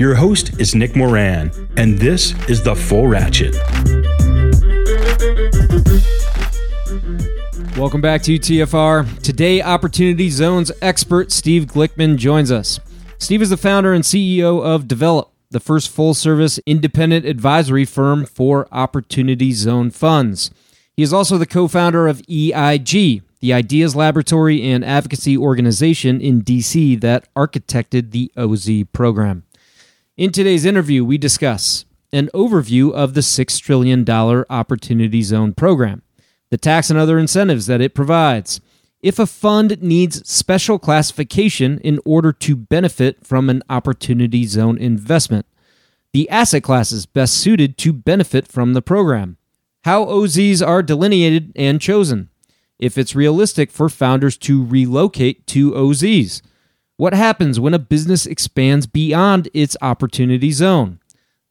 Your host is Nick Moran, and this is The Full Ratchet. Welcome back to TFR. Today, Opportunity Zones expert Steve Glickman joins us. Steve is the founder and CEO of Develop, the first full service independent advisory firm for Opportunity Zone funds. He is also the co founder of EIG, the Ideas Laboratory and Advocacy Organization in DC that architected the OZ program. In today's interview, we discuss an overview of the $6 trillion Opportunity Zone program, the tax and other incentives that it provides, if a fund needs special classification in order to benefit from an Opportunity Zone investment, the asset classes best suited to benefit from the program, how OZs are delineated and chosen, if it's realistic for founders to relocate to OZs what happens when a business expands beyond its opportunity zone?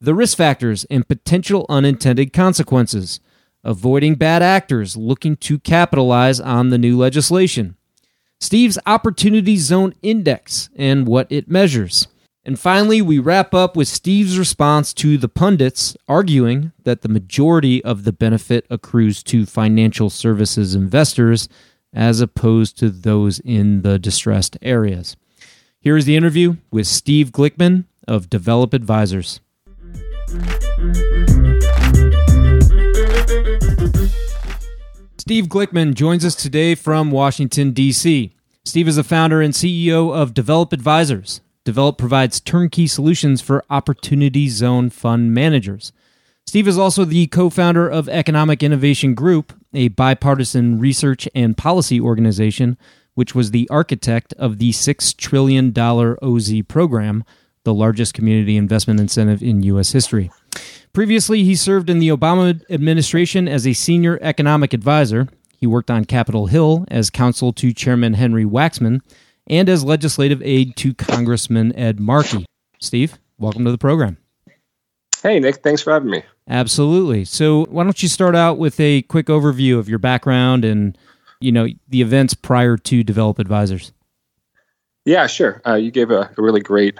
The risk factors and potential unintended consequences. Avoiding bad actors looking to capitalize on the new legislation. Steve's Opportunity Zone Index and what it measures. And finally, we wrap up with Steve's response to the pundits arguing that the majority of the benefit accrues to financial services investors as opposed to those in the distressed areas. Here is the interview with Steve Glickman of Develop Advisors. Steve Glickman joins us today from Washington, D.C. Steve is the founder and CEO of Develop Advisors. Develop provides turnkey solutions for Opportunity Zone fund managers. Steve is also the co founder of Economic Innovation Group, a bipartisan research and policy organization which was the architect of the $6 trillion OZ program, the largest community investment incentive in U.S. history. Previously, he served in the Obama administration as a senior economic advisor. He worked on Capitol Hill as counsel to Chairman Henry Waxman and as legislative aide to Congressman Ed Markey. Steve, welcome to the program. Hey, Nick. Thanks for having me. Absolutely. So, why don't you start out with a quick overview of your background and you know the events prior to Develop Advisors? Yeah, sure. Uh, you gave a, a, really great,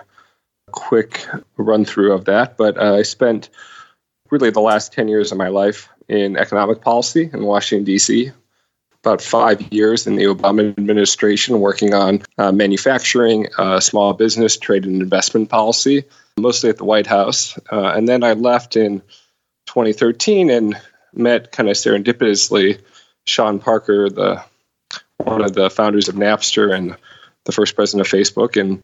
quick run through of that. But uh, I spent really the last ten years of my life in economic policy in Washington D.C. About five years in the Obama administration, working on uh, manufacturing, uh, small business, trade and investment policy, mostly at the White House. Uh, and then I left in 2013 and met kind of serendipitously Sean Parker, the one of the founders of Napster and the first president of Facebook, and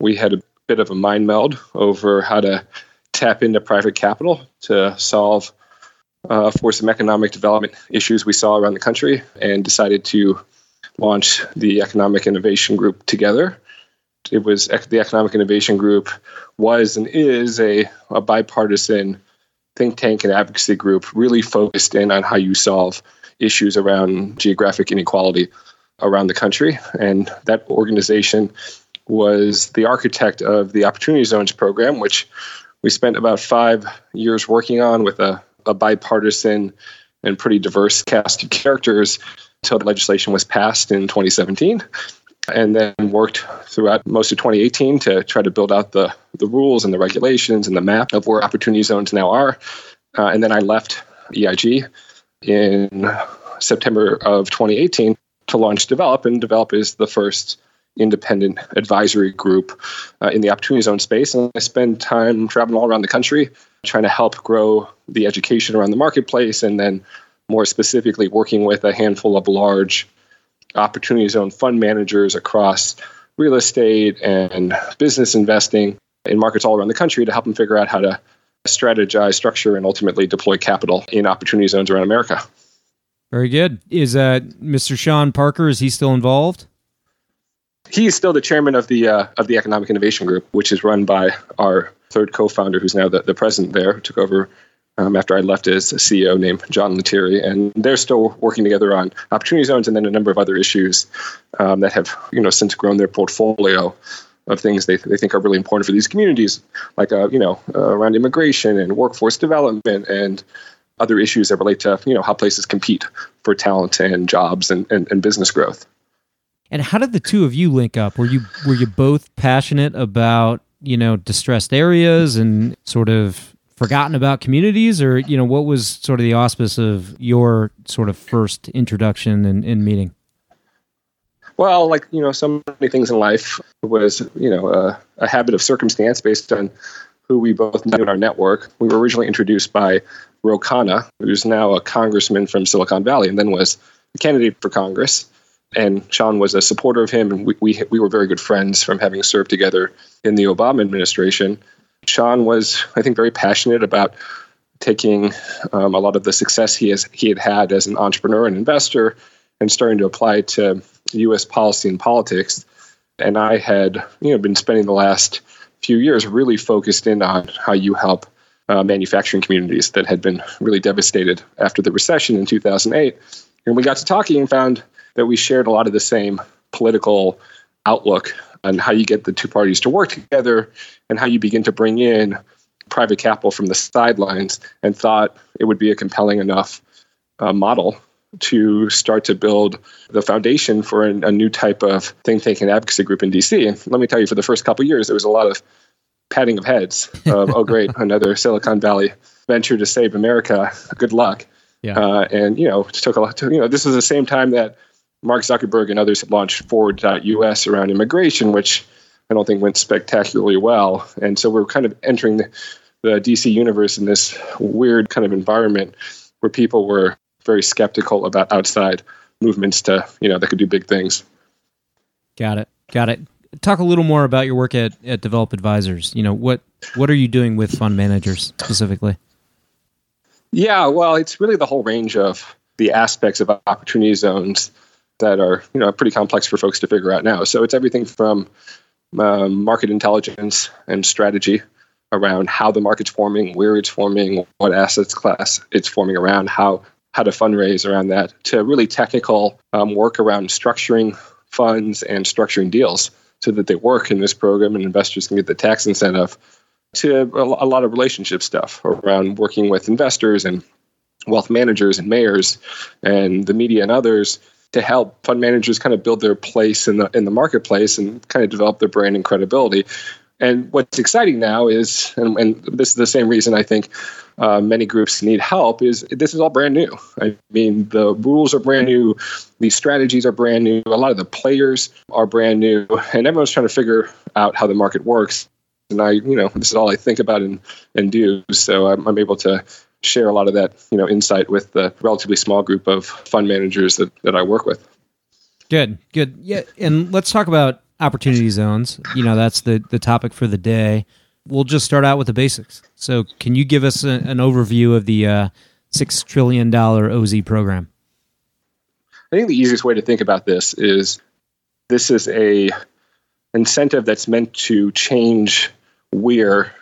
we had a bit of a mind meld over how to tap into private capital to solve uh, for some economic development issues we saw around the country, and decided to launch the Economic Innovation Group together. It was the Economic Innovation Group was and is a, a bipartisan think tank and advocacy group, really focused in on how you solve issues around geographic inequality around the country. And that organization was the architect of the Opportunity Zones program, which we spent about five years working on with a, a bipartisan and pretty diverse cast of characters until the legislation was passed in 2017 and then worked throughout most of 2018 to try to build out the, the rules and the regulations and the map of where opportunity zones now are. Uh, and then I left EIG in September of 2018 to launch Develop. And Develop is the first independent advisory group uh, in the opportunity zone space. And I spend time traveling all around the country trying to help grow the education around the marketplace and then more specifically working with a handful of large opportunity zone fund managers across real estate and business investing in markets all around the country to help them figure out how to strategize, structure, and ultimately deploy capital in opportunity zones around America. Very good. Is uh, Mr. Sean Parker? Is he still involved? He is still the chairman of the uh, of the Economic Innovation Group, which is run by our third co-founder, who's now the, the president there, who took over um, after I left as a CEO named John Lettieri, and they're still working together on opportunity zones and then a number of other issues um, that have you know since grown their portfolio of things they, they think are really important for these communities, like uh, you know uh, around immigration and workforce development and other issues that relate to you know how places compete for talent and jobs and, and, and business growth. And how did the two of you link up? Were you were you both passionate about you know distressed areas and sort of forgotten about communities, or you know what was sort of the auspice of your sort of first introduction and, and meeting? Well, like you know, so many things in life was you know a, a habit of circumstance based on who we both knew in our network. We were originally introduced by Ro Khanna, who's now a congressman from Silicon Valley, and then was a candidate for Congress. And Sean was a supporter of him, and we, we, we were very good friends from having served together in the Obama administration. Sean was, I think, very passionate about taking um, a lot of the success he has he had had as an entrepreneur and investor and starting to apply to U.S. policy and politics. And I had, you know, been spending the last few years really focused in on how you help uh, manufacturing communities that had been really devastated after the recession in 2008. And we got to talking and found that we shared a lot of the same political outlook on how you get the two parties to work together and how you begin to bring in private capital from the sidelines and thought it would be a compelling enough uh, model to start to build the foundation for a, a new type of think tank and advocacy group in DC. And let me tell you, for the first couple years, there was a lot of patting of heads of, oh, great, another Silicon Valley venture to save America. Good luck. Yeah. Uh, and, you know, it took a lot to, you know, this was the same time that Mark Zuckerberg and others had launched Forward.us around immigration, which I don't think went spectacularly well. And so we're kind of entering the, the DC universe in this weird kind of environment where people were very skeptical about outside movements to you know that could do big things. Got it. Got it. Talk a little more about your work at, at Develop Advisors. You know what what are you doing with fund managers specifically? Yeah, well, it's really the whole range of the aspects of opportunity zones that are you know pretty complex for folks to figure out now. So it's everything from um, market intelligence and strategy around how the market's forming, where it's forming, what assets class it's forming around, how how to fundraise around that, to really technical um, work around structuring funds and structuring deals so that they work in this program and investors can get the tax incentive, to a, lot of relationship stuff around working with investors and wealth managers and mayors and the media and others to help fund managers kind of build their place in the in the marketplace and kind of develop their brand and credibility. And what's exciting now is, and, and this is the same reason I think uh, many groups need help, is this is all brand new. I mean, the rules are brand new, these strategies are brand new, a lot of the players are brand new, and everyone's trying to figure out how the market works. And I, you know, this is all I think about and, and do. So I'm, I'm able to share a lot of that, you know, insight with the relatively small group of fund managers that, that I work with. Good, good. Yeah, and let's talk about opportunity zones. You know, that's the the topic for the day. We'll just start out with the basics. So, can you give us a, an overview of the uh, six trillion dollar OZ program? I think the easiest way to think about this is this is a incentive that's meant to change where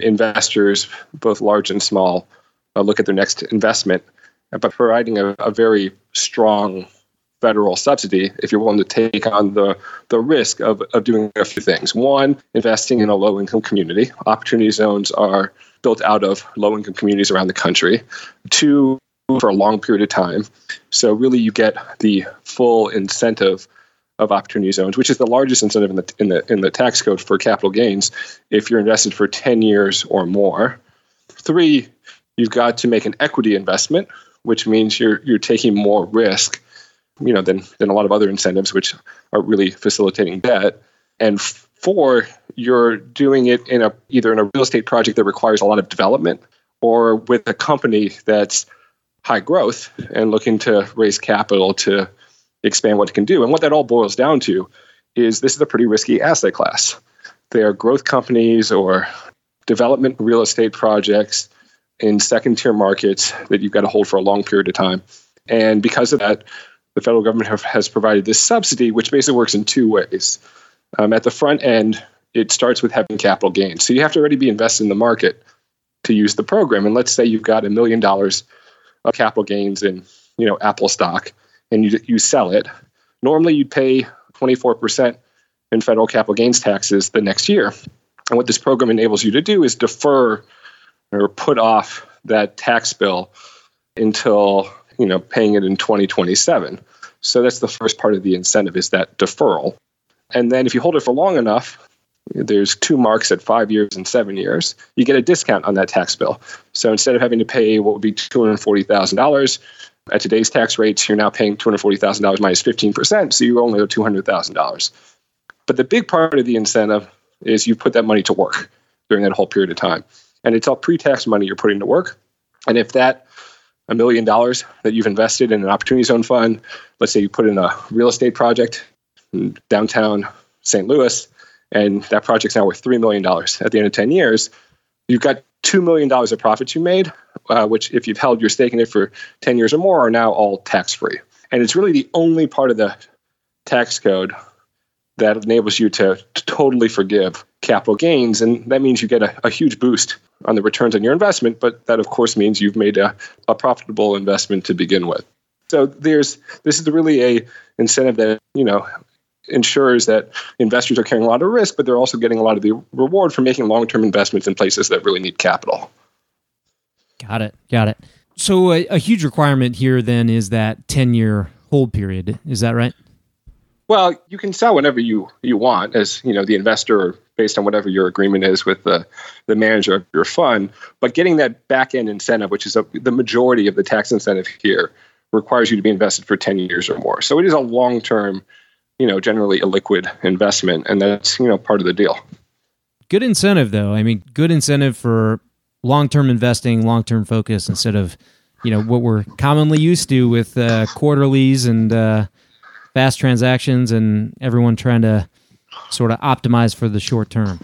investors, both large and small, uh, look at their next investment, but providing a, a very strong federal subsidy if you're willing to take on the, the risk of, of doing a few things. One, investing in a low income community. Opportunity zones are built out of low income communities around the country. Two, for a long period of time. So, really, you get the full incentive of opportunity zones, which is the largest incentive in the, in the, in the tax code for capital gains if you're invested for 10 years or more. Three, you've got to make an equity investment, which means you're, you're taking more risk you know, than than a lot of other incentives, which are really facilitating debt. And four, you're doing it in a either in a real estate project that requires a lot of development, or with a company that's high growth and looking to raise capital to expand what it can do. And what that all boils down to is this is a pretty risky asset class. They are growth companies or development real estate projects in second tier markets that you've got to hold for a long period of time. And because of that, the federal government have, has provided this subsidy, which basically works in two ways. Um, at the front end, it starts with having capital gains. So you have to already be invested in the market to use the program. And let's say you've got a million dollars of capital gains in, you know, Apple stock, and you you sell it. Normally, you'd pay 24% in federal capital gains taxes the next year. And what this program enables you to do is defer or put off that tax bill until you know paying it in 2027. So that's the first part of the incentive is that deferral. And then if you hold it for long enough, there's two marks at five years and seven years, you get a discount on that tax bill. So instead of having to pay what would be $240,000 at today's tax rates, you're now paying $240,000 minus 15%, so you only owe $200,000. But the big part of the incentive is you put that money to work during that whole period of time. And it's all pre tax money you're putting to work. And if that a million dollars that you've invested in an opportunity zone fund, let's say you put in a real estate project in downtown St. Louis, and that project's now worth $3 million at the end of 10 years, you've got $2 million of profits you made, uh, which, if you've held your stake in it for 10 years or more, are now all tax free. And it's really the only part of the tax code that enables you to, to totally forgive capital gains. And that means you get a, a, huge boost on the returns on your investment. But that, of course, means you've made a, a profitable investment to begin with. So there's this is really a incentive that you know ensures that investors are carrying a lot of risk, but they're also getting a lot of the reward for making long term investments in places that really need capital. Got it. Got it. So a, a huge requirement here then is that 10 year hold period. Is that right? Well, you can sell whenever you you want as you know the investor, based on whatever your agreement is with the the manager of your fund. But getting that back end incentive, which is a, the majority of the tax incentive here, requires you to be invested for ten years or more. So it is a long term, you know, generally illiquid investment, and that's you know part of the deal. Good incentive, though. I mean, good incentive for long term investing, long term focus instead of you know what we're commonly used to with uh, quarterlies and. Uh, fast transactions and everyone trying to sort of optimize for the short term.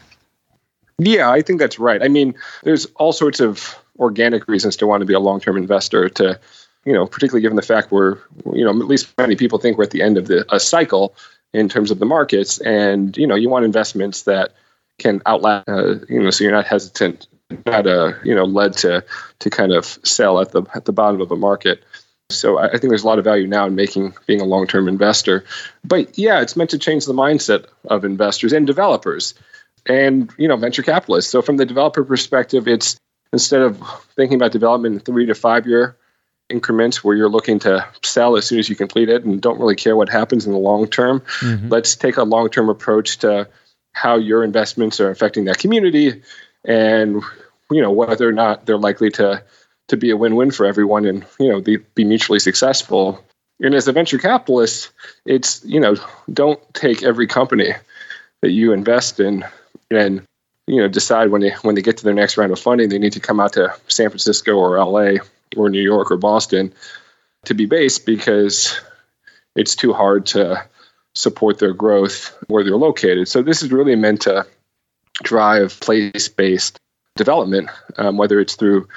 Yeah, I think that's right. I mean, there's all sorts of organic reasons to want to be a long-term investor to you know, particularly given the fact we're, you know, at least many people think we're at the end of the a cycle in terms of the markets, and you know, you want investments that can outlast, uh, you know, so you're not hesitant, not uh, you know, led to to kind of sell at the at the bottom of a market. So I think there's a lot of value now in making being a long-term investor. But yeah, it's meant to change the mindset of investors and developers and you know venture capitalists. So from the developer perspective, it's instead of thinking about development in three to five year increments where you're looking to sell as soon as you complete it and don't really care what happens in the long term. Mm-hmm. Let's take a long term approach to how your investments are affecting that community and you know whether or not they're likely to to be a win-win for everyone and you know be, mutually successful. And as a venture capitalist it's you know don't take every company that you invest in and you know decide when they when they get to their next round of funding they need to come out to san francisco or la or new york or boston to be based because it's too hard to support their growth where they're located. So this is really meant to drive place-based development um, whether it's through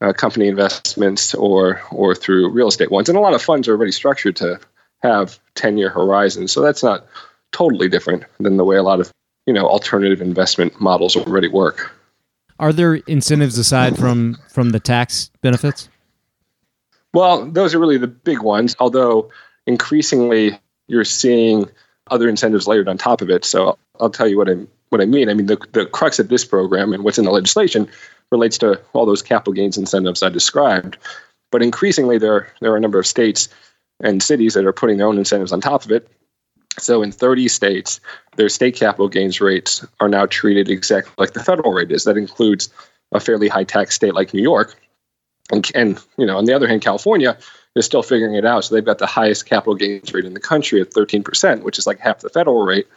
uh, company investments or or through real estate ones. And a lot of funds are already structured to have 10 year horizons. So that's not totally different than the way a lot of you know alternative investment models already work. Are there incentives aside from from the tax benefits? Well, those are really the big ones. Although increasingly you're seeing other incentives layered on top of it. So I'll tell you what I what I mean. I mean the the crux of this program and what's in the legislation relates to all those capital gains incentives I described. But increasingly, there, there are a number of states and cities that are putting their own incentives on top of it. So in 30 states, their state capital gains rates are now treated exactly like the federal rate is. That includes a fairly high tax state like New York. And, and you know, on the other hand, California they're still figuring it out. So they've got the highest capital gains rate in the country at 13%, which is like half the federal rate.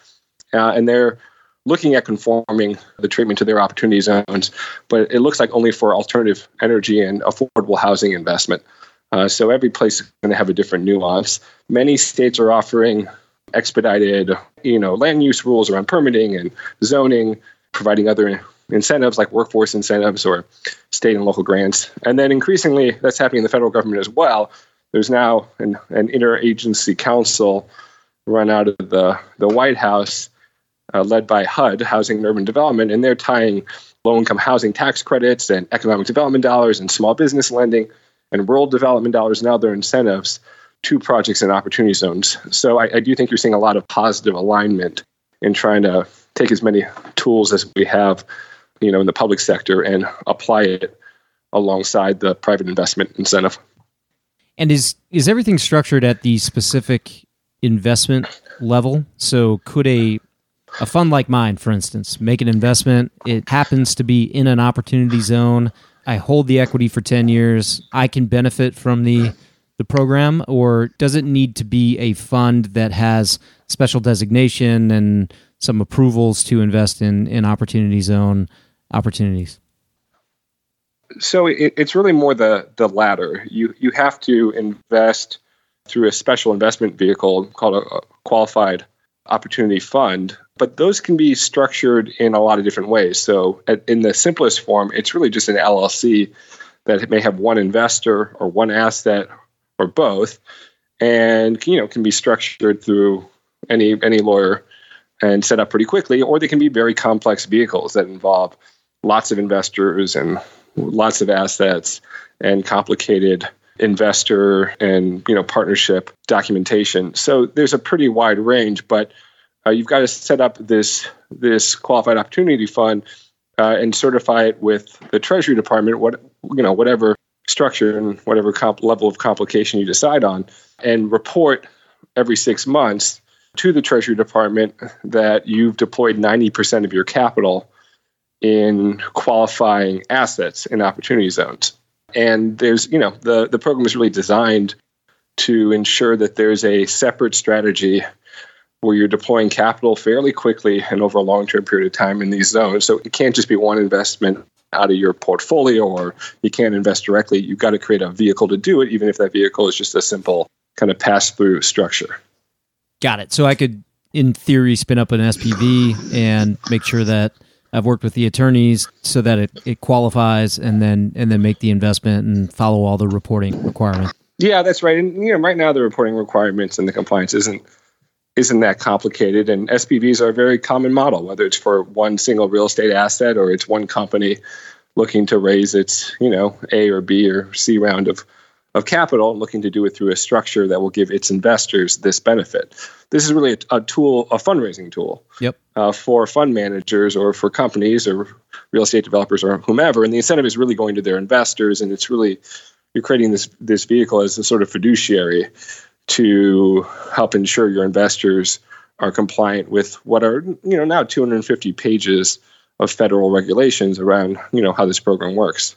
Uh, and they're looking at conforming the treatment to their opportunity zones, but it looks like only for alternative energy and affordable housing investment. Uh, so every place is going to have a different nuance. Many states are offering expedited, you know, land use rules around permitting and zoning, providing other incentives like workforce incentives or state and local grants. And then increasingly, that's happening in the federal government as well. There's now an, an interagency council run out of the, the White House, uh, led by HUD, Housing and Urban Development, and they're tying low income housing tax credits and economic development dollars and small business lending and rural development dollars and other incentives to projects in opportunity zones. So I, I do think you're seeing a lot of positive alignment in trying to take as many tools as we have you know in the public sector and apply it alongside the private investment incentive. And is is everything structured at the specific investment level? So could a a fund like mine, for instance, make an investment, it happens to be in an opportunity zone. I hold the equity for 10 years. I can benefit from the the program or does it need to be a fund that has special designation and some approvals to invest in in opportunity zone opportunities? So it, it's really more the the latter. You you have to invest through a special investment vehicle called a, a qualified opportunity fund, but those can be structured in a lot of different ways. So at, in the simplest form, it's really just an LLC that may have one investor or one asset or both, and you know can be structured through any any lawyer and set up pretty quickly, or they can be very complex vehicles that involve lots of investors and lots of assets and complicated investor and you know partnership documentation. So there's a pretty wide range, but uh, you've got to set up this this qualified opportunity fund uh, and certify it with the Treasury Department. What you know, whatever structure and whatever comp- level of complication you decide on, and report every six months to the Treasury Department that you've deployed 90% of your capital in qualifying assets in opportunity zones. And there's, you know, the, the program is really designed to ensure that there's a separate strategy where you're deploying capital fairly quickly and over a long term period of time in these zones. So it can't just be one investment out of your portfolio or you can't invest directly. You've got to create a vehicle to do it, even if that vehicle is just a simple kind of pass through structure. Got it. So I could, in theory, spin up an SPV and make sure that I've worked with the attorneys so that it, it qualifies and then and then make the investment and follow all the reporting requirements. Yeah, that's right. And you know, right now the reporting requirements and the compliance isn't isn't that complicated. And SPVs are a very common model, whether it's for one single real estate asset or it's one company looking to raise its, you know, A or B or C round of of capital and looking to do it through a structure that will give its investors this benefit. This is really a, a tool, a fundraising tool yep. uh, for fund managers or for companies or real estate developers or whomever. And the incentive is really going to their investors, and it's really you're creating this this vehicle as a sort of fiduciary to help ensure your investors are compliant with what are you know now 250 pages of federal regulations around you know how this program works.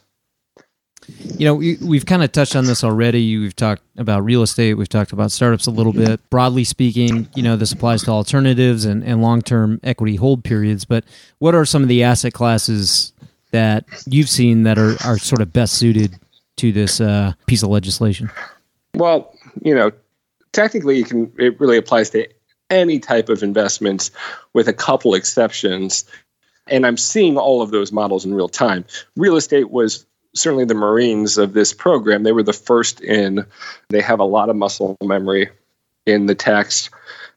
You know, we, we've kind of touched on this already. We've talked about real estate. We've talked about startups a little bit. Broadly speaking, you know, this applies to alternatives and, and long term equity hold periods. But what are some of the asset classes that you've seen that are, are sort of best suited to this uh, piece of legislation? Well, you know, technically, you can, it really applies to any type of investments with a couple exceptions. And I'm seeing all of those models in real time. Real estate was certainly the Marines of this program, they were the first in. They have a lot of muscle memory in the tax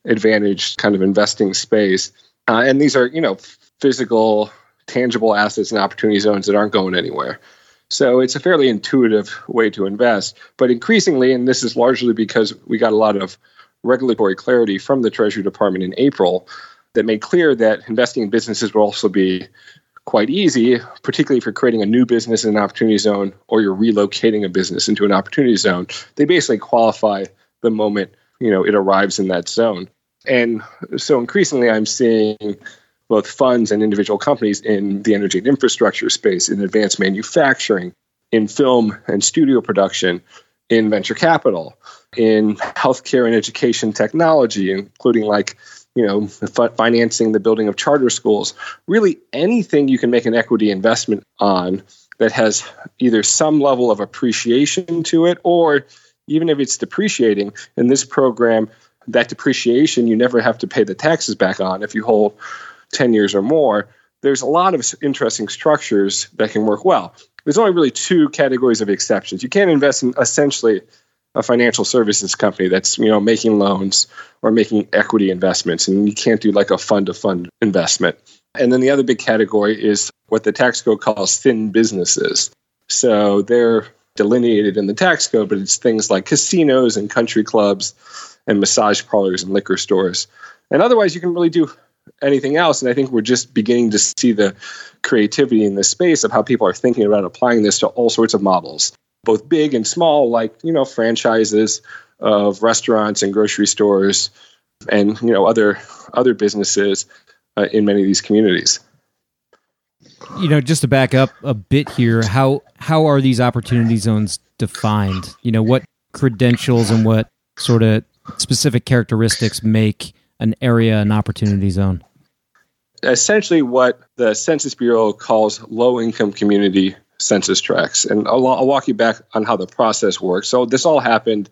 advantage kind of investing space. Uh, and these are, you know, physical, tangible assets and opportunity zones that aren't going anywhere. So it's a fairly intuitive way to invest. But increasingly, and this is largely because we got a lot of regulatory clarity from the Treasury Department in April that made clear that investing in businesses will also be quite easy, particularly if you're creating a new business in an opportunity zone or you're relocating a business into an opportunity zone. They basically qualify the moment you know it arrives in that zone. And so increasingly, I'm seeing both funds and individual companies in the energy and infrastructure space, in advanced manufacturing, in film and studio production, in venture capital, in healthcare and education technology, including like you know financing the building of charter schools. Really, anything you can make an equity investment on that has either some level of appreciation to it, or even if it's depreciating. In this program, that depreciation you never have to pay the taxes back on if you hold 10 years or more. There's a lot of interesting structures that can work well. There's only really two categories of exceptions. You can't invest in essentially a financial services company that's you know making loans or making equity investments, and you can't do like a fund to fund investment. And then the other big category is what the tax code calls sin businesses. So they're delineated in the tax code, but it's things like casinos and country clubs and massage parlors and liquor stores. And otherwise, you can really do anything else. And I think we're just beginning to see the creativity in this space of how people are thinking about applying this to all sorts of models, both big and small, like, you know, franchises of restaurants and grocery stores and, you know, other other businesses uh, in many of these communities. You know, just to back up a bit here, how how are these opportunity zones defined? You know, what credentials and what sort of specific characteristics make an area an opportunity zone? Essentially, what the Census Bureau calls low income community census tracts. And I'll, I'll, walk you back on how the process works. So, this all happened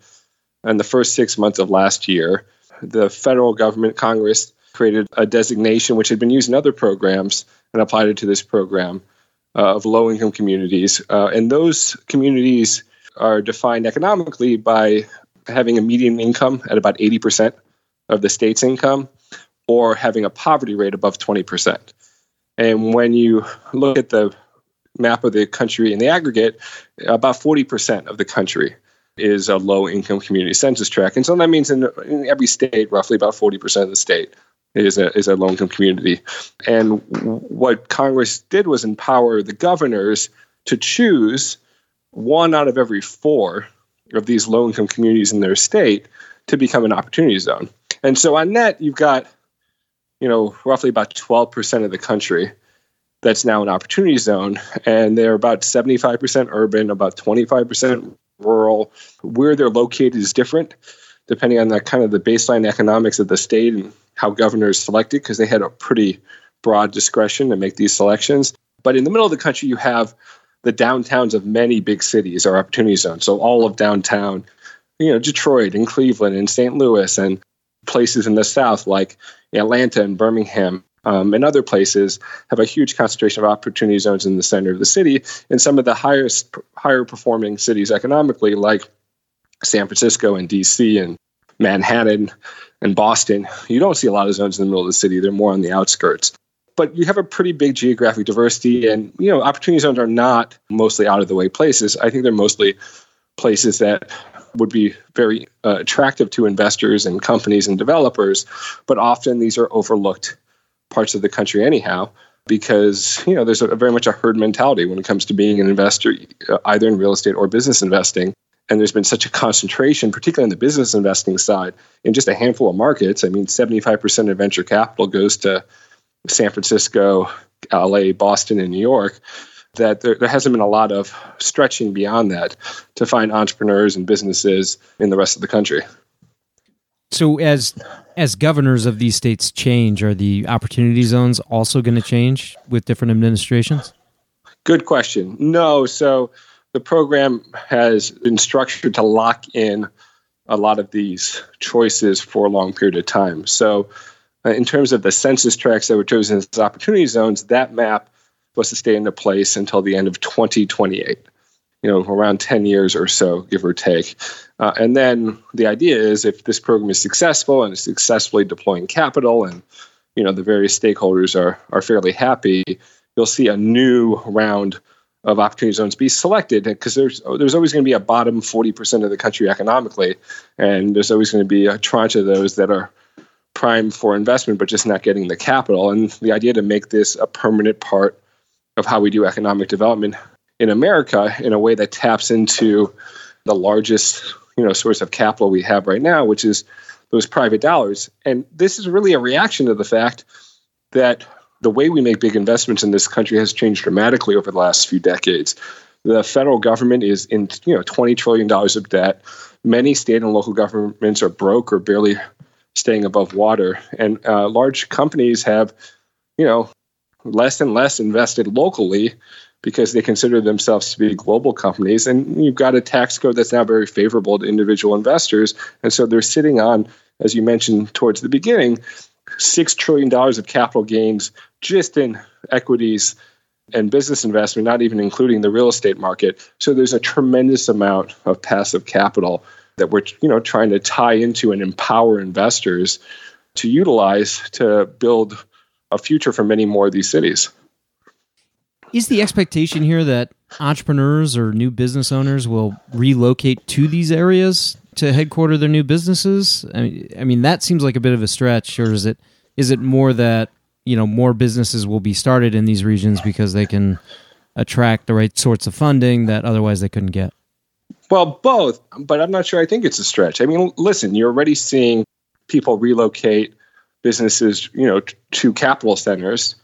in the first six months of last year. The federal government, Congress, created a designation which had been used in other programs and applied it to this program uh, of low income communities. Uh, and those communities are defined economically by having a median income at about 80% of the state's income or having a poverty rate above 20%. And when you look at the map of the country in the aggregate, about 40% of the country is a low income community census tract. And so that means in, in every state, roughly about 40% of the state is a, is a low income community. And what Congress did was empower the governors to choose one out of every four of these low income communities in their state to become an opportunity zone. And so on net, you've got, you know, roughly about 12% of the country that's now an opportunity zone. And they're about 75% urban, about 25% rural. Where they're located is different depending on the kind of the baseline economics of the state and how governors selected, because they had a pretty broad discretion to make these selections. But in the middle of the country, you have the downtowns of many big cities are opportunity zones. So all of downtown, you know, Detroit and Cleveland and St. Louis and places in the South like Atlanta and Birmingham um, and other places have a huge concentration of opportunity zones in the center of the city. And some of the highest, higher performing cities economically, like San Francisco and DC and Manhattan and Boston, you don't see a lot of zones in the middle of the city. They're more on the outskirts but you have a pretty big geographic diversity and you know opportunity zones are not mostly out of the way places i think they're mostly places that would be very uh, attractive to investors and companies and developers but often these are overlooked parts of the country anyhow because you know there's a, very much a herd mentality when it comes to being an investor uh, either in real estate or business investing. And there's been such a concentration particularly on the business investing side in just a handful of markets. I mean 75% of venture capital goes to San Francisco, LA, Boston, and New York, that there, there, hasn't been a lot of stretching beyond that to find entrepreneurs and businesses in the rest of the country. So as as governors of these states change, are the opportunity zones also going to change with different administrations? Good question. No, so the program has been structured to lock in a lot of these choices for a long period of time. So uh, in terms of the census tracts that were chosen as opportunity zones, that map was to stay into place until the end of 2028, you know, around 10 years or so, give or take. Uh, and then the idea is if this program is successful and is successfully deploying capital and, you know, the various stakeholders are, are fairly happy, you'll see a new round of opportunity zones be selected because there's there's always going to be a bottom 40% of the country economically and there's always going to be a tranche of those that are prime for investment, but just not getting the capital. And the idea to make this a permanent part of how we do economic development in America in a way that taps into the largest, you know, source of capital we have right now, which is those private dollars. And this is really a reaction to the fact that the way we make big investments in this country has changed dramatically over the last few decades. The federal government is in you know twenty trillion dollars of debt. Many state and local governments are broke or barely staying above water, and uh, large companies have you know less and less invested locally because they consider themselves to be global companies. And you've got a tax code that's now very favorable to individual investors. And so they're sitting on, as you mentioned towards the beginning, $6 trillion of capital gains just in equities and business investment, not even including the real estate market. So there's a tremendous amount of passive capital that we're you know trying to tie into and empower investors to utilize to build a future for many more of these cities. Is the expectation here that entrepreneurs or new business owners will relocate to these areas to headquarter their new businesses? I mean, I mean that seems like a bit of a stretch, or is it is it more that you know more businesses will be started in these regions because they can attract the right sorts of funding that otherwise they couldn't get? Well, both, but I'm not sure. I think it's a stretch. I mean, listen, you're already seeing people relocate businesses, you know, to capital centers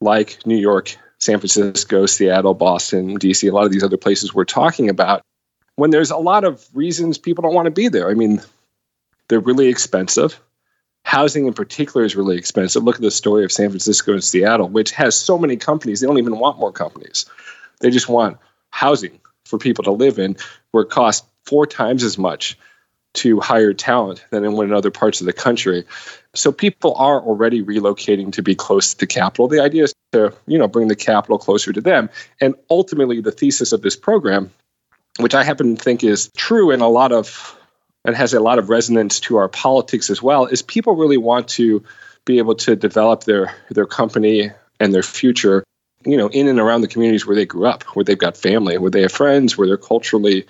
like New York, San Francisco, Seattle, Boston, DC, a lot of these other places we're talking about. When there's a lot of reasons people don't want to be there. I mean, they're really expensive housing in particular is really expensive. Look at the story of San Francisco and Seattle, which has so many companies. They don't even want more companies. They just want housing for people to live in, where it costs four times as much to hire talent than in other parts of the country. So people are already relocating to be close to the capital. The idea is to, you know, bring the capital closer to them. And ultimately the thesis of this program, which I happen to think is true in a lot of and has a lot of resonance to our politics as well is people really want to be able to develop their their company and their future you know in and around the communities where they grew up where they've got family where they have friends where they're culturally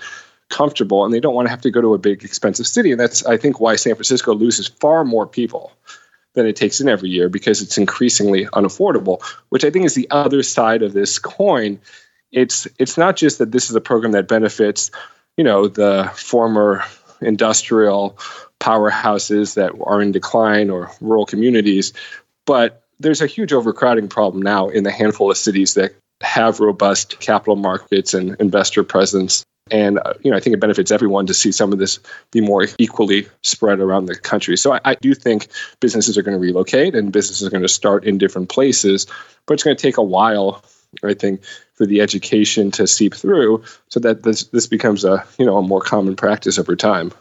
comfortable and they don't want to have to go to a big expensive city and that's i think why san francisco loses far more people than it takes in every year because it's increasingly unaffordable which i think is the other side of this coin it's it's not just that this is a program that benefits you know the former industrial powerhouses that are in decline or rural communities. But there's a huge overcrowding problem now in the handful of cities that have robust capital markets and investor presence. And uh, you know, I think it benefits everyone to see some of this be more equally spread around the country. So I, I do think businesses are going to relocate and businesses are going to start in different places, but it's going to take a while, I think, for the education to seep through so that this this becomes a you know a more common practice over time.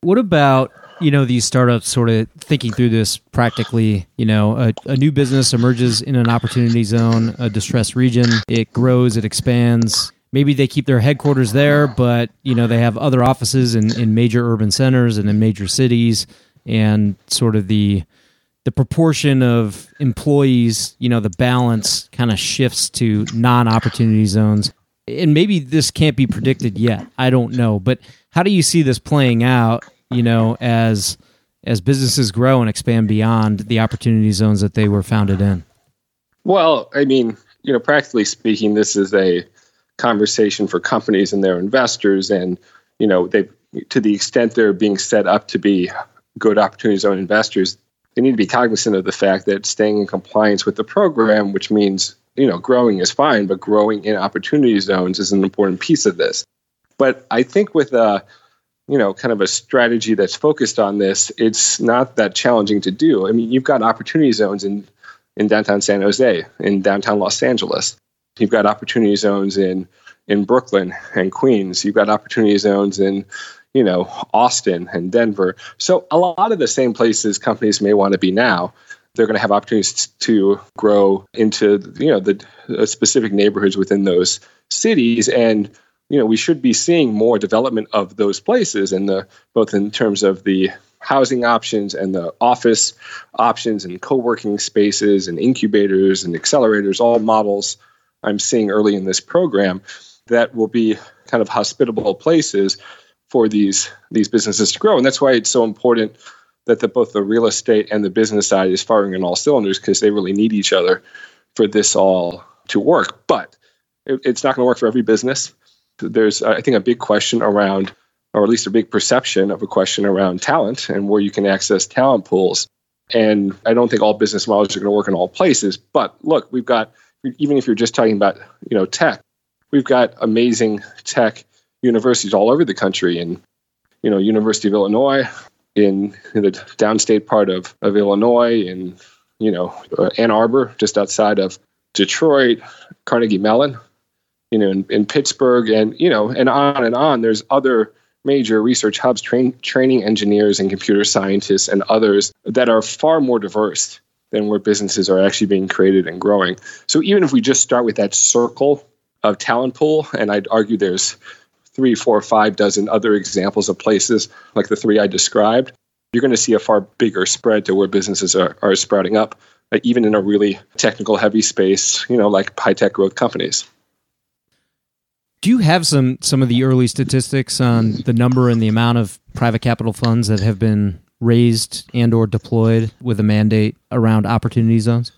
What about you know these startups sort of thinking through this practically? You know, a, a new business emerges in an opportunity zone, a distressed region. It grows, it expands. Maybe they keep their headquarters there, but you know they have other offices in, in major urban centers and in major cities, and sort of the the proportion of employees, you know, the balance kind of shifts to non opportunity zones. And maybe this can't be predicted yet. I don't know. But how do you see this playing out, you know, as as businesses grow and expand beyond the opportunity zones that they were founded in? Well, I mean, you know, practically speaking, this is a conversation for companies and their investors. And, you know, they to the extent they're being set up to be good opportunity zone investors, they need to be cognizant of the fact that staying in compliance with the program, which means you know growing is fine, but growing in opportunity zones is an important piece of this. But I think with a you know kind of a strategy that's focused on this, it's not that challenging to do. I mean, you've got opportunity zones in in downtown San Jose, in downtown Los Angeles. You've got opportunity zones in in Brooklyn and Queens. You've got opportunity zones in you know, Austin and Denver. So a lot of the same places companies may want to be now. They're going to have opportunities to grow into, you know, the specific neighborhoods within those cities. And, you know, we should be seeing more development of those places and the both in terms of the housing options and the office options and co-working spaces and incubators and accelerators, all models I'm seeing early in this program that will be kind of hospitable places for these these businesses to grow. And that's why it's so important that the, both the real estate and the business side is firing on all cylinders because they really need each other for this all to work. But it, it's not going to work for every business. There's, I think, a big question around, or at least a big perception of a question around talent and where you can access talent pools. And I don't think all business models are going to work in all places. But look, we've got even if you're just talking about you know tech, we've got amazing tech universities all over the country in you know university of illinois in, in the downstate part of, of illinois in you know uh, ann arbor just outside of detroit carnegie mellon you know in, in pittsburgh and you know and on and on. There's other major research hubs train, training engineers and computer scientists and others that are far more diverse than where businesses are actually being created and growing. So even if we just start with that circle of talent pool, and I'd argue there's three, four, five dozen other examples of places like the three I described, you're going to see a far bigger spread to where businesses are, are sprouting up, uh, even in a really technical heavy space, you know, like high tech growth companies. Do you have some some of the early statistics on the number and the amount of private capital funds that have been raised and or deployed with a mandate around opportunity zones?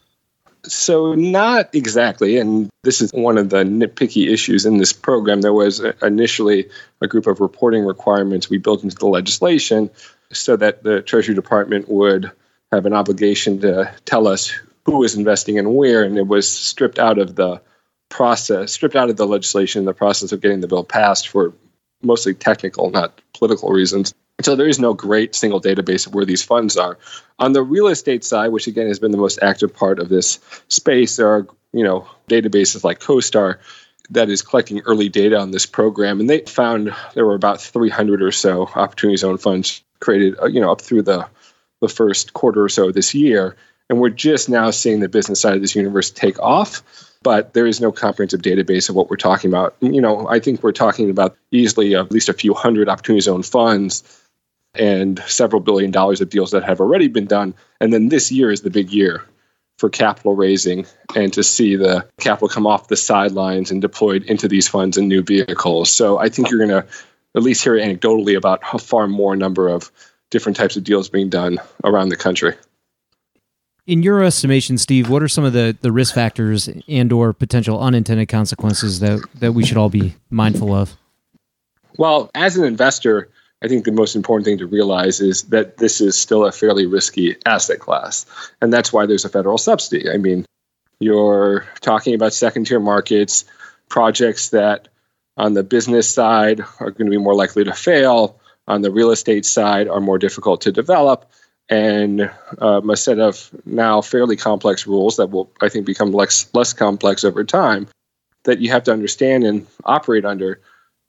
So not exactly, and this is one of the nitpicky issues in this program. There was uh, initially a group of reporting requirements we built into the legislation so that the Treasury Department would have an obligation to tell us who was investing and where, and it was stripped out of the process, stripped out of the legislation, in the process of getting the bill passed for mostly technical, not political reasons. So there is no great single database of where these funds are. On the real estate side, which again has been the most active part of this space, there are you know databases like CoStar that is collecting early data on this program, and they found there were about 300 or so opportunity zone funds created, uh, you know, up through the the first quarter or so of this year, and we're just now seeing the business side of this universe take off but there is no comprehensive database of what we're talking about. You know, I think we're talking about easily at least a few hundred opportunity zone funds and several billion dollars of deals that have already been done. And then this year is the big year for capital raising and to see the capital come off the sidelines and deployed into these funds and new vehicles. So I think you're going to at least hear anecdotally about a far more number of different types of deals being done around the country. In your estimation, Steve, what are some of the, the risk factors and or potential unintended consequences that, that we should all be mindful of? Well, as an investor, I think the most important thing to realize is that this is still a fairly risky asset class. And that's why there's a federal subsidy. I mean, you're talking about second tier markets, projects that on the business side are going to be more likely to fail, on the real estate side are more difficult to develop and um, a set of now fairly complex rules that will, I think, become less, less complex over time that you have to understand and operate under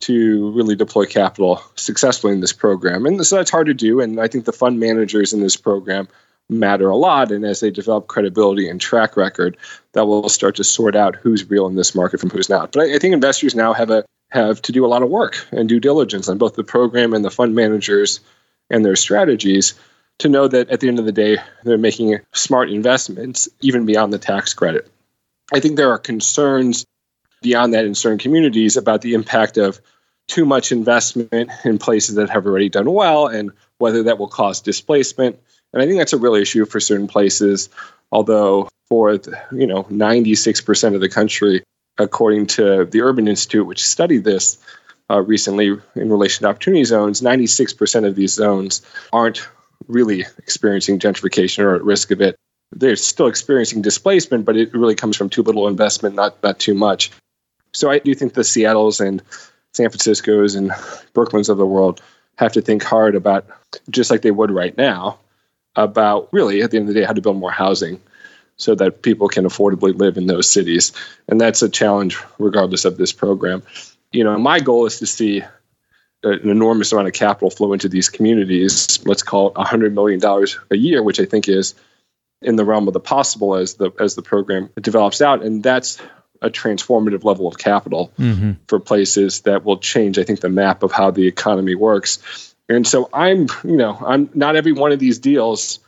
to really deploy capital successfully in this program. And so that's hard to do. And I think the fund managers in this program matter a lot. And as they develop credibility and track record, that will start to sort out who's real in this market from who's not. But I, think investors now have a have to do a lot of work and due diligence on both the program and the fund managers and their strategies to know that at the end of the day, they're making smart investments, even beyond the tax credit. I think there are concerns beyond that in certain communities about the impact of too much investment in places that have already done well and whether that will cause displacement. And I think that's a real issue for certain places, although for you know 96% of the country, according to the Urban Institute, which studied this uh, recently in relation to opportunity zones, 96% of these zones aren't really experiencing gentrification or at risk of it. They're still experiencing displacement, but it really comes from too little investment, not not too much. So I do think the Seattle's and San Francisco's and Brooklyn's of the world have to think hard about, just like they would right now, about really at the end of the day how to build more housing so that people can affordably live in those cities. And that's a challenge regardless of this program. You know, my goal is to see an enormous amount of capital flow into these communities. Let's call it $100 million a year, which I think is in the realm of the possible as the as the program develops out, and that's a transformative level of capital mm-hmm. for places that will change. I think the map of how the economy works. And so I'm, you know, I'm not every one of these deals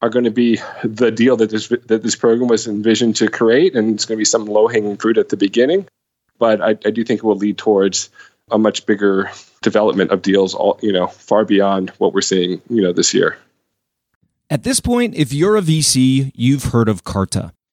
are going to be the deal that this that this program was envisioned to create, and it's going to be some low hanging fruit at the beginning. But I, I do think it will lead towards a much bigger development of deals all you know far beyond what we're seeing you know this year at this point if you're a vc you've heard of carta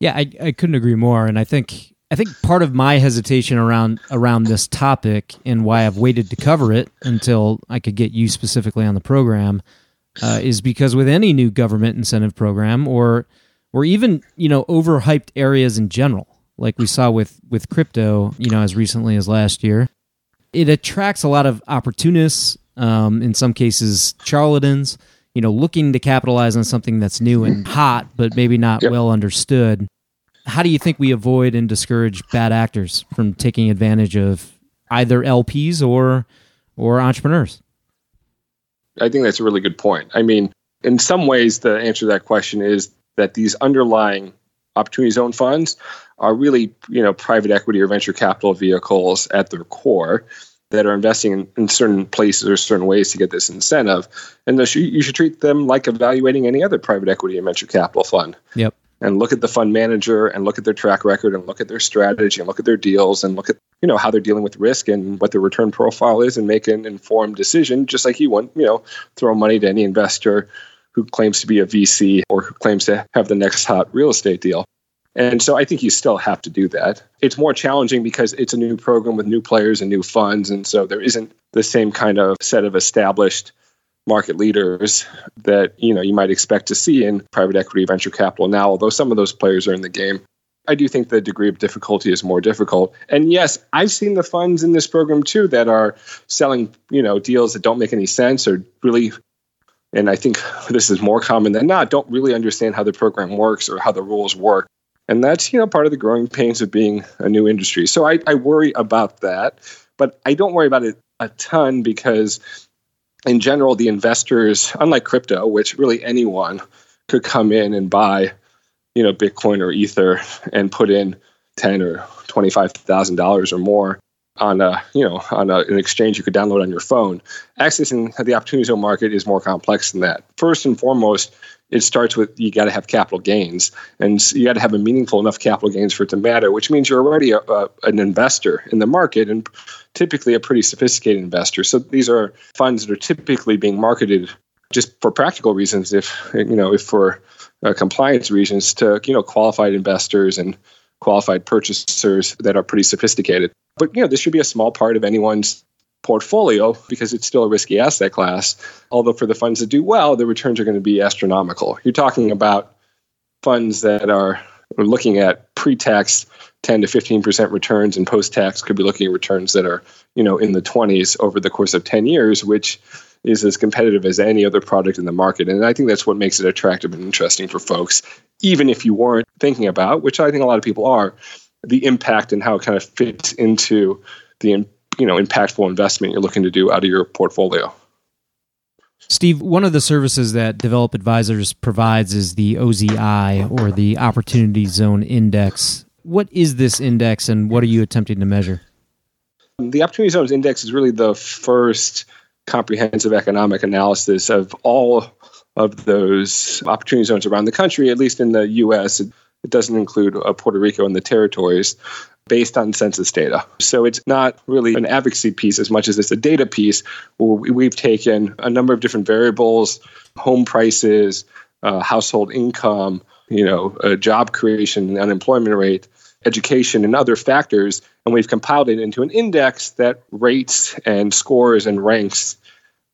Yeah, I, I couldn't agree more. And I think I think part of my hesitation around around this topic and why I've waited to cover it until I could get you specifically on the program uh, is because with any new government incentive program or or even you know overhyped areas in general, like we saw with with crypto, you know, as recently as last year, it attracts a lot of opportunists. Um, in some cases, charlatans you know, looking to capitalize on something that's new and hot, but maybe not yep. well understood. How do you think we avoid and discourage bad actors from taking advantage of either LPs or or entrepreneurs? I think that's a really good point. I mean, in some ways, the answer to that question is that these underlying opportunity zone funds are really, you know, private equity or venture capital vehicles at their core that are investing in, in, certain places or certain ways to get this incentive. And the, you should treat them like evaluating any other private equity and venture capital fund. Yep. And look at the fund manager and look at their track record and look at their strategy and look at their deals and look at you know how they're dealing with risk and what their return profile is and make an informed decision just like you want you know throw money to any investor who claims to be a VC or who claims to have the next hot real estate deal. And so I think you still have to do that. It's more challenging because it's a new program with new players and new funds. And so there isn't the same kind of set of established market leaders that you know you might expect to see in private equity venture capital now although some of those players are in the game i do think the degree of difficulty is more difficult and yes i've seen the funds in this program too that are selling you know deals that don't make any sense or really and i think this is more common than not don't really understand how the program works or how the rules work and that's, you know, part of the growing pains of being a new industry. So I, I worry about that, but I don't worry about it a ton because in general, the investors, unlike crypto, which really anyone could come in and buy, you know, Bitcoin or Ether and put in ten or twenty five thousand dollars or more on a you know on a, an exchange you could download on your phone. Accessing the opportunity zone market is more complex than that. First and foremost, it starts with you got to have capital gains, and you got to have a meaningful enough capital gains for it to matter. Which means you're already a, a, an investor in the market, and typically a pretty sophisticated investor. So these are funds that are typically being marketed just for practical reasons, if you know, if for uh, compliance reasons, to you know, qualified investors and qualified purchasers that are pretty sophisticated. But you know, this should be a small part of anyone's portfolio because it's still a risky asset class. Although for the funds that do well, the returns are going to be astronomical. You're talking about funds that are looking at pre-tax 10 to 15% returns and post-tax could be looking at returns that are, you know, in the 20s over the course of 10 years, which is as competitive as any other product in the market. And I think that's what makes it attractive and interesting for folks, even if you weren't thinking about, which I think a lot of people are, the impact and how it kind of fits into the you know impactful investment you're looking to do out of your portfolio. Steve, one of the services that Develop Advisors provides is the OZI or the Opportunity Zone Index. What is this index and what are you attempting to measure? The Opportunity Zones Index is really the first comprehensive economic analysis of all of those opportunity zones around the country, at least in the US. It, doesn't include uh, Puerto Rico and the territories based on census data. So it's not really an advocacy piece as much as it's a data piece where we've taken a number of different variables, home prices, uh, household income, you know, uh, job creation, unemployment rate, education, and other factors, and we've compiled it into an index that rates and scores and ranks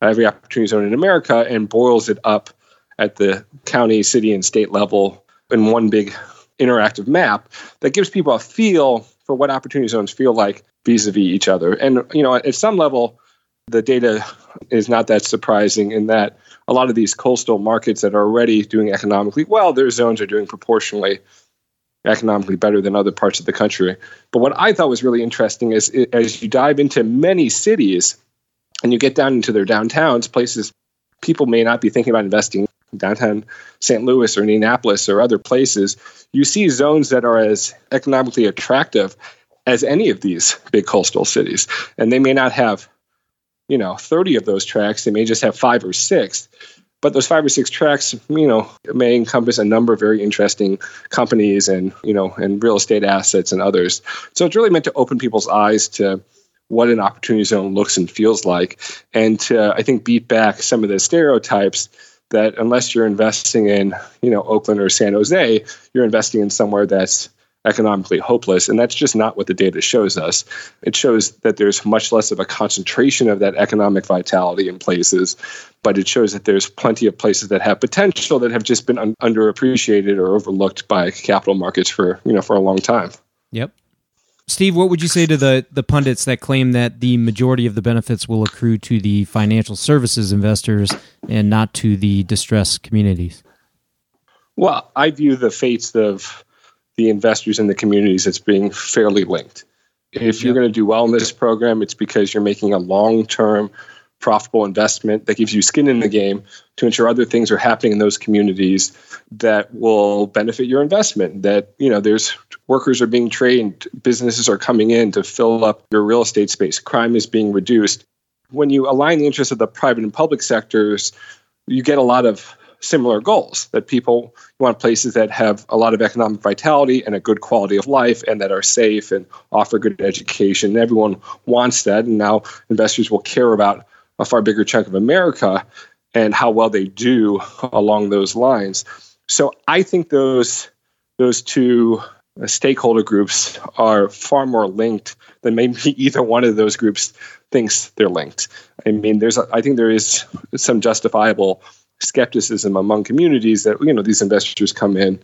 every opportunity zone in America and boils it up at the county, city, and state level in one big interactive map that gives people a feel for what opportunity zones feel like vis-a-vis each other. And you know, at some level, the data is not that surprising in that a lot of these coastal markets that are already doing economically well, their zones are doing proportionally economically better than other parts of the country. But what I thought was really interesting is as you dive into many cities and you get down into their downtowns, places people may not be thinking about investing downtown St. Louis or Indianapolis or other places, you see zones that are as economically attractive as any of these big coastal cities. And they may not have, you know, 30 of those tracts, they may just have five or six. But those five or six tracts, you know, may encompass a number of very interesting companies and, you know, and real estate assets and others. So it's really meant to open people's eyes to what an opportunity zone looks and feels like, and to I think beat back some of the stereotypes that unless you're investing in you know Oakland or San Jose, you're investing in somewhere that's economically hopeless, and that's just not what the data shows us. It shows that there's much less of a concentration of that economic vitality in places, but it shows that there's plenty of places that have potential that have just been un- underappreciated or overlooked by capital markets for you know for a long time. Yep. Steve, what would you say to the, the pundits that claim that the majority of the benefits will accrue to the financial services investors and not to the distressed communities? Well, I view the fates of the investors in the communities as being fairly linked. If you're yep. going to do well in this program, it's because you're making a long term profitable investment that gives you skin in the game to ensure other things are happening in those communities that will benefit your investment that you know there's workers are being trained businesses are coming in to fill up your real estate space. Crime is being reduced. When you align the interests of the private and public sectors you get a lot of similar goals that people want places that have a lot of economic vitality and a good quality of life and that are safe and offer good education. Everyone wants that and now investors will care about a far bigger chunk of America and how well they do along those lines. So I think those those two stakeholder groups are far more linked than maybe either one of those groups thinks they're linked. I mean, there's I think there is some justifiable skepticism among communities that you know these investors come in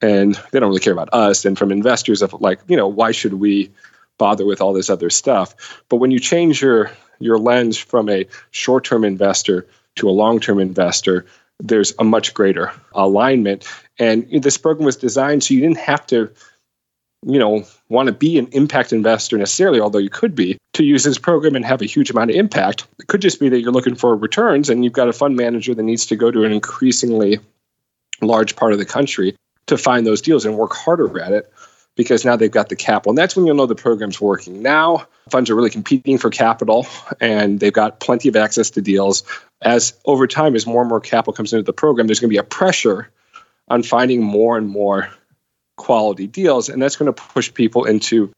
and they don't really care about us and from investors of like you know why should we bother with all this other stuff but when you change your your lens from a short term investor to a long term investor, there's a much greater alignment. And this program was designed so you didn't have to, you know, want to be an impact investor necessarily, although you could be, to use this program and have a huge amount of impact. It could just be that you're looking for returns and you've got a fund manager that needs to go to an increasingly large part of the country to find those deals and work harder at it because now they've got the capital. And that's when you'll know the program's working. Now, funds are really competing for capital and they've got plenty of access to deals. As over time, as more and more capital comes into the program, there's going to be a pressure on finding more and more quality deals. And that's going to push people into,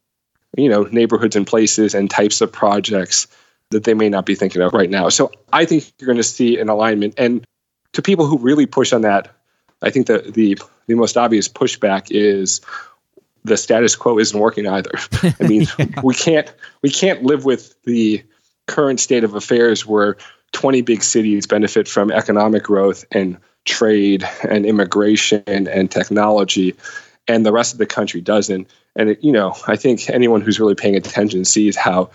you know, neighborhoods and places and types of projects that they may not be thinking of right now. So I think you're going to see an alignment. And to people who really push on that, I think the the the most obvious pushback is the status quo isn't working either. I mean, yeah. we can't we can't live with the current state of affairs where 20 big cities benefit from economic growth and trade and immigration and technology and the rest of the country doesn't and it, you know i think anyone who's really paying attention sees how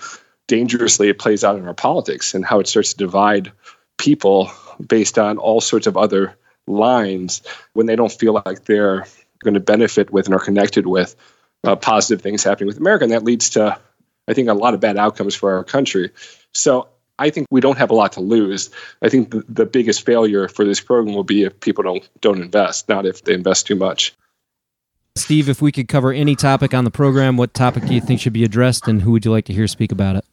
dangerously it plays out in our politics and how it starts to divide people based on all sorts of other lines when they don't feel like they're going to benefit with and are connected with uh, positive things happening with America. And that leads to, I think, a lot of bad outcomes for our country. So I think we don't have a lot to lose. I think the, the biggest failure for this program will be if people don't don't invest, not if they invest too much. Steve, if we could cover any topic on the program, what topic do you think should be addressed, and who would you like to hear speak about it?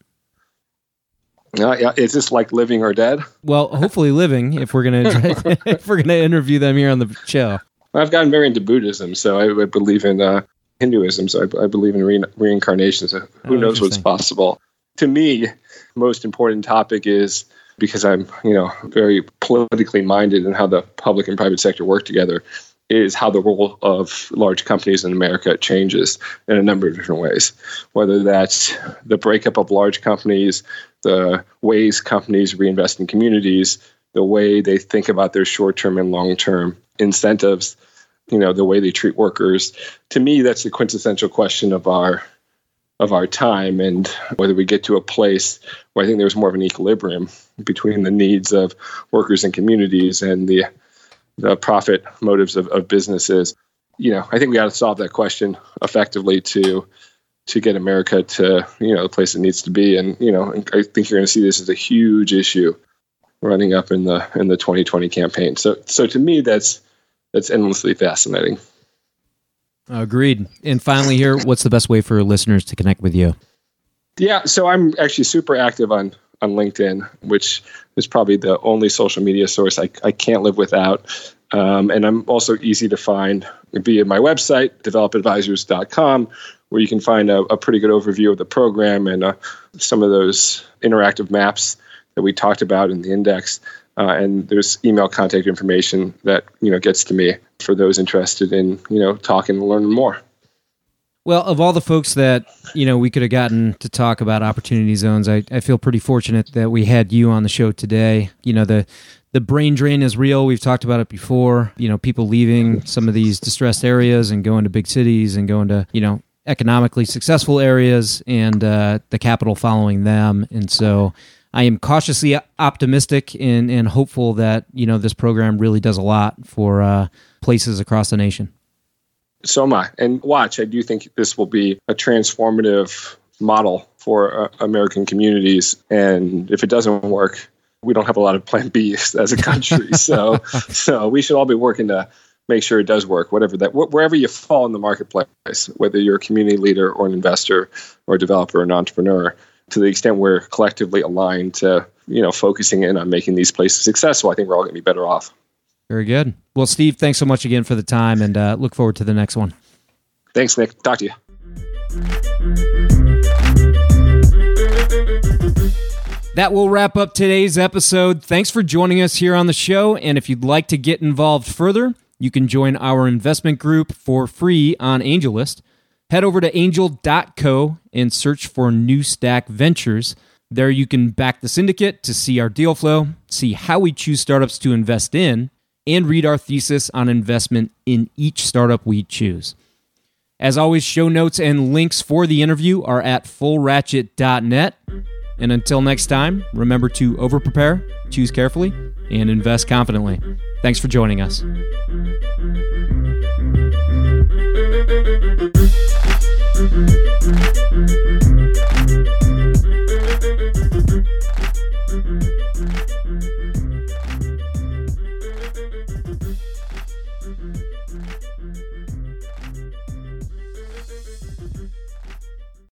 Uh, yeah, is this like living or dead? Well, hopefully living. If we're gonna if we're gonna interview them here on the show. I've gotten very into Buddhism, so I, I believe in uh, Hinduism, so I, I believe in re- reincarnation. So who oh, knows what's possible? To me, most important topic is because I'm, you know, very politically minded and how the public and private sector work together is how the role of large companies in America changes in a number of different ways. Whether that's the breakup of large companies, the ways companies reinvest in communities, the way they think about their short term and long term incentives, you know, the way they treat workers. To me, that's the quintessential question of our of our time and whether we get to a place where I think there's more of an equilibrium between the needs of workers and communities and the the profit motives of, of businesses. You know, I think we got to solve that question effectively to to get America to you know the place it needs to be. And you know, I think you're going to see this as a huge issue running up in the in the 2020 campaign. So so to me, that's that's endlessly fascinating. Agreed. And finally, here, what's the best way for listeners to connect with you? Yeah, so I'm actually super active on on LinkedIn, which is probably the only social media source I, I can't live without. Um, and I'm also easy to find via my website, developadvisors.com, where you can find a, a pretty good overview of the program and uh, some of those interactive maps that we talked about in the index. Uh, and there's email contact information that you know gets to me for those interested in you know talking and learning more. Well, of all the folks that you know we could have gotten to talk about opportunity zones, I, I feel pretty fortunate that we had you on the show today. You know the the brain drain is real. We've talked about it before. You know, people leaving some of these distressed areas and going to big cities and going to you know economically successful areas, and uh, the capital following them. And so, I am cautiously optimistic and, and hopeful that you know this program really does a lot for uh, places across the nation. So am I. And watch, I do think this will be a transformative model for uh, American communities. And if it doesn't work, we don't have a lot of Plan B as a country. so, so we should all be working to make sure it does work. Whatever that, wherever you fall in the marketplace, whether you're a community leader or an investor or a developer or an entrepreneur to the extent we're collectively aligned to you know focusing in on making these places successful, I think we're all going to be better off. Very good. Well, Steve, thanks so much again for the time, and uh, look forward to the next one. Thanks, Nick. Talk to you. That will wrap up today's episode. Thanks for joining us here on the show. And if you'd like to get involved further, you can join our investment group for free on AngelList. Head over to angel.co and search for New Stack Ventures. There you can back the syndicate to see our deal flow, see how we choose startups to invest in, and read our thesis on investment in each startup we choose. As always, show notes and links for the interview are at fullratchet.net. And until next time, remember to overprepare, choose carefully, and invest confidently. Thanks for joining us.